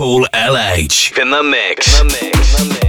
Paul LH in the mix. In the mix. In the mix.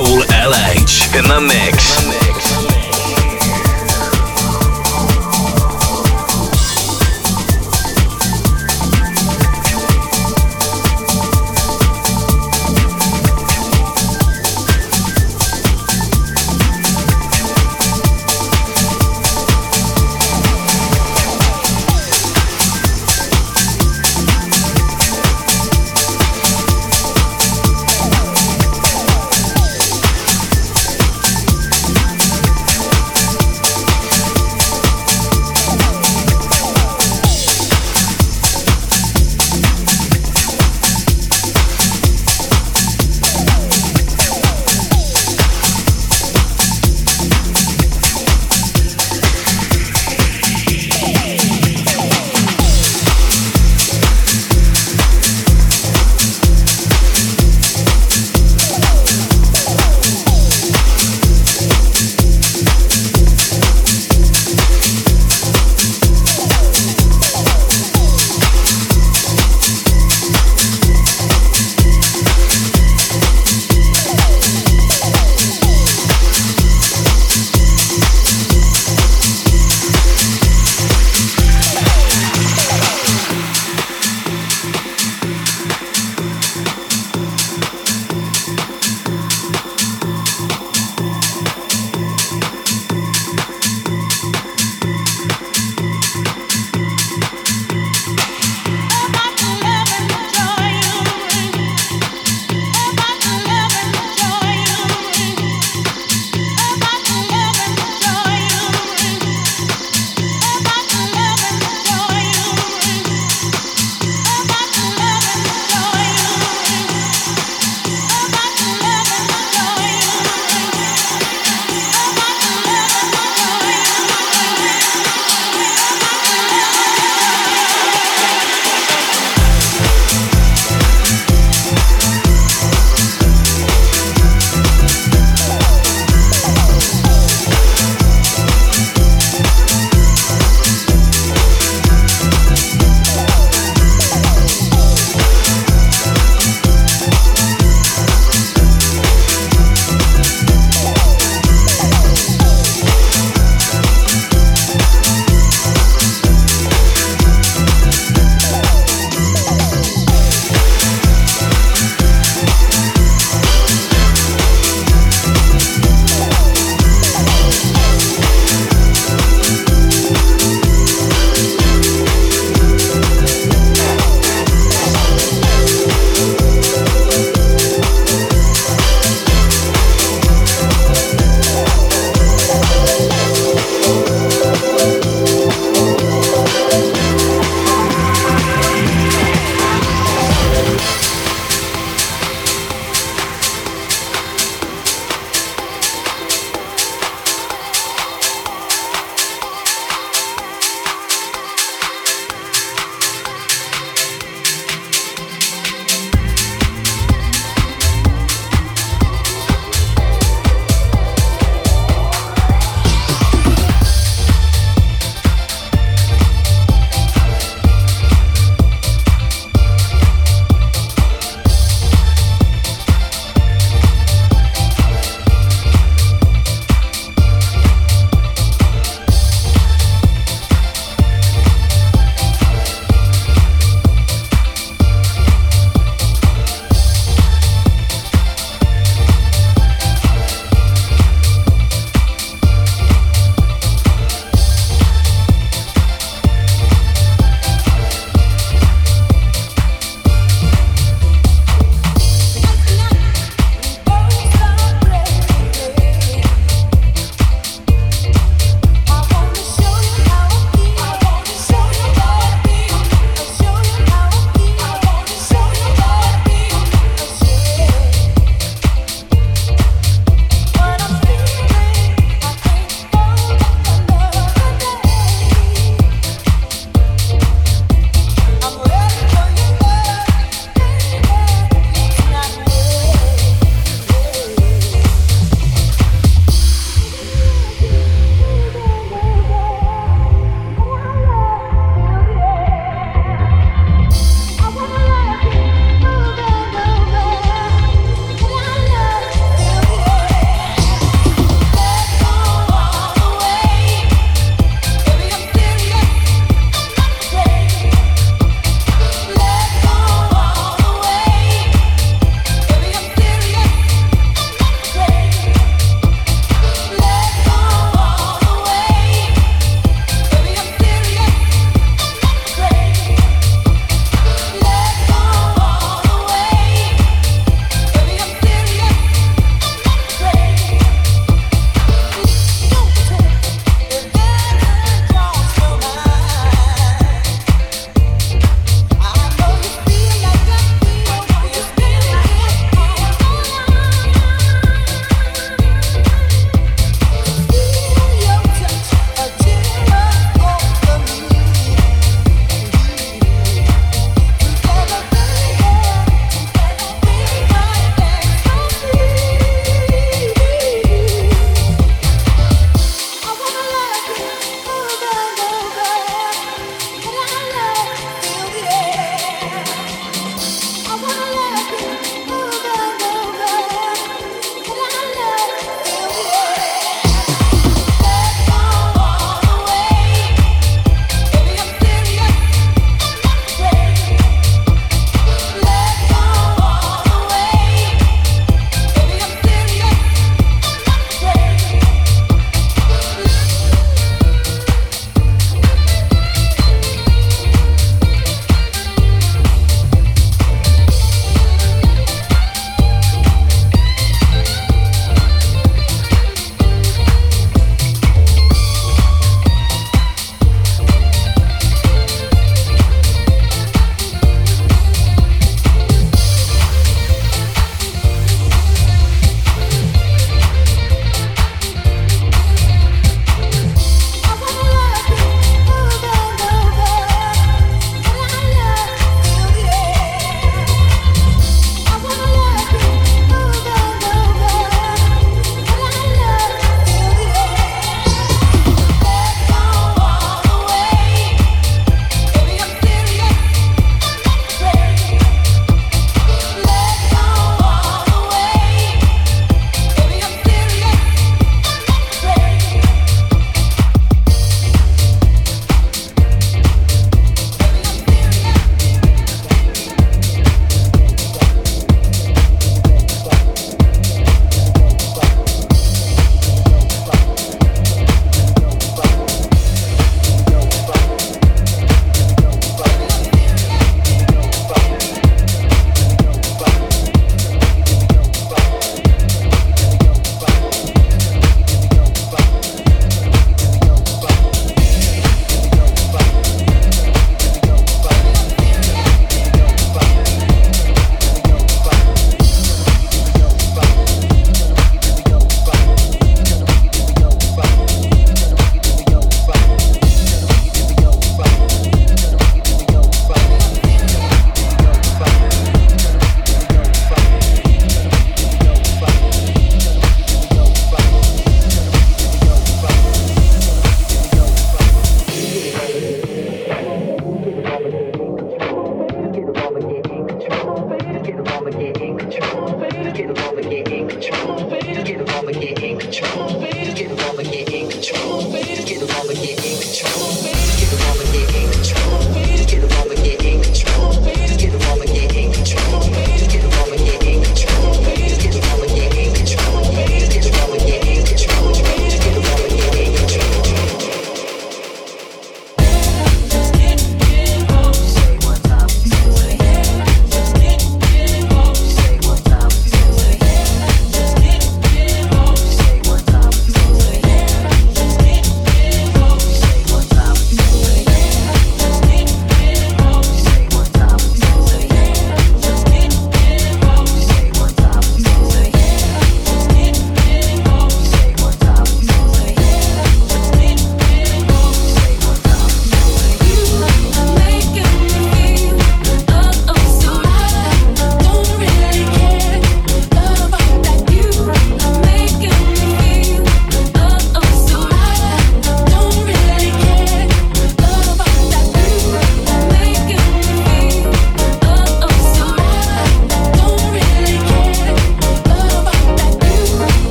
Paul LH in the mix.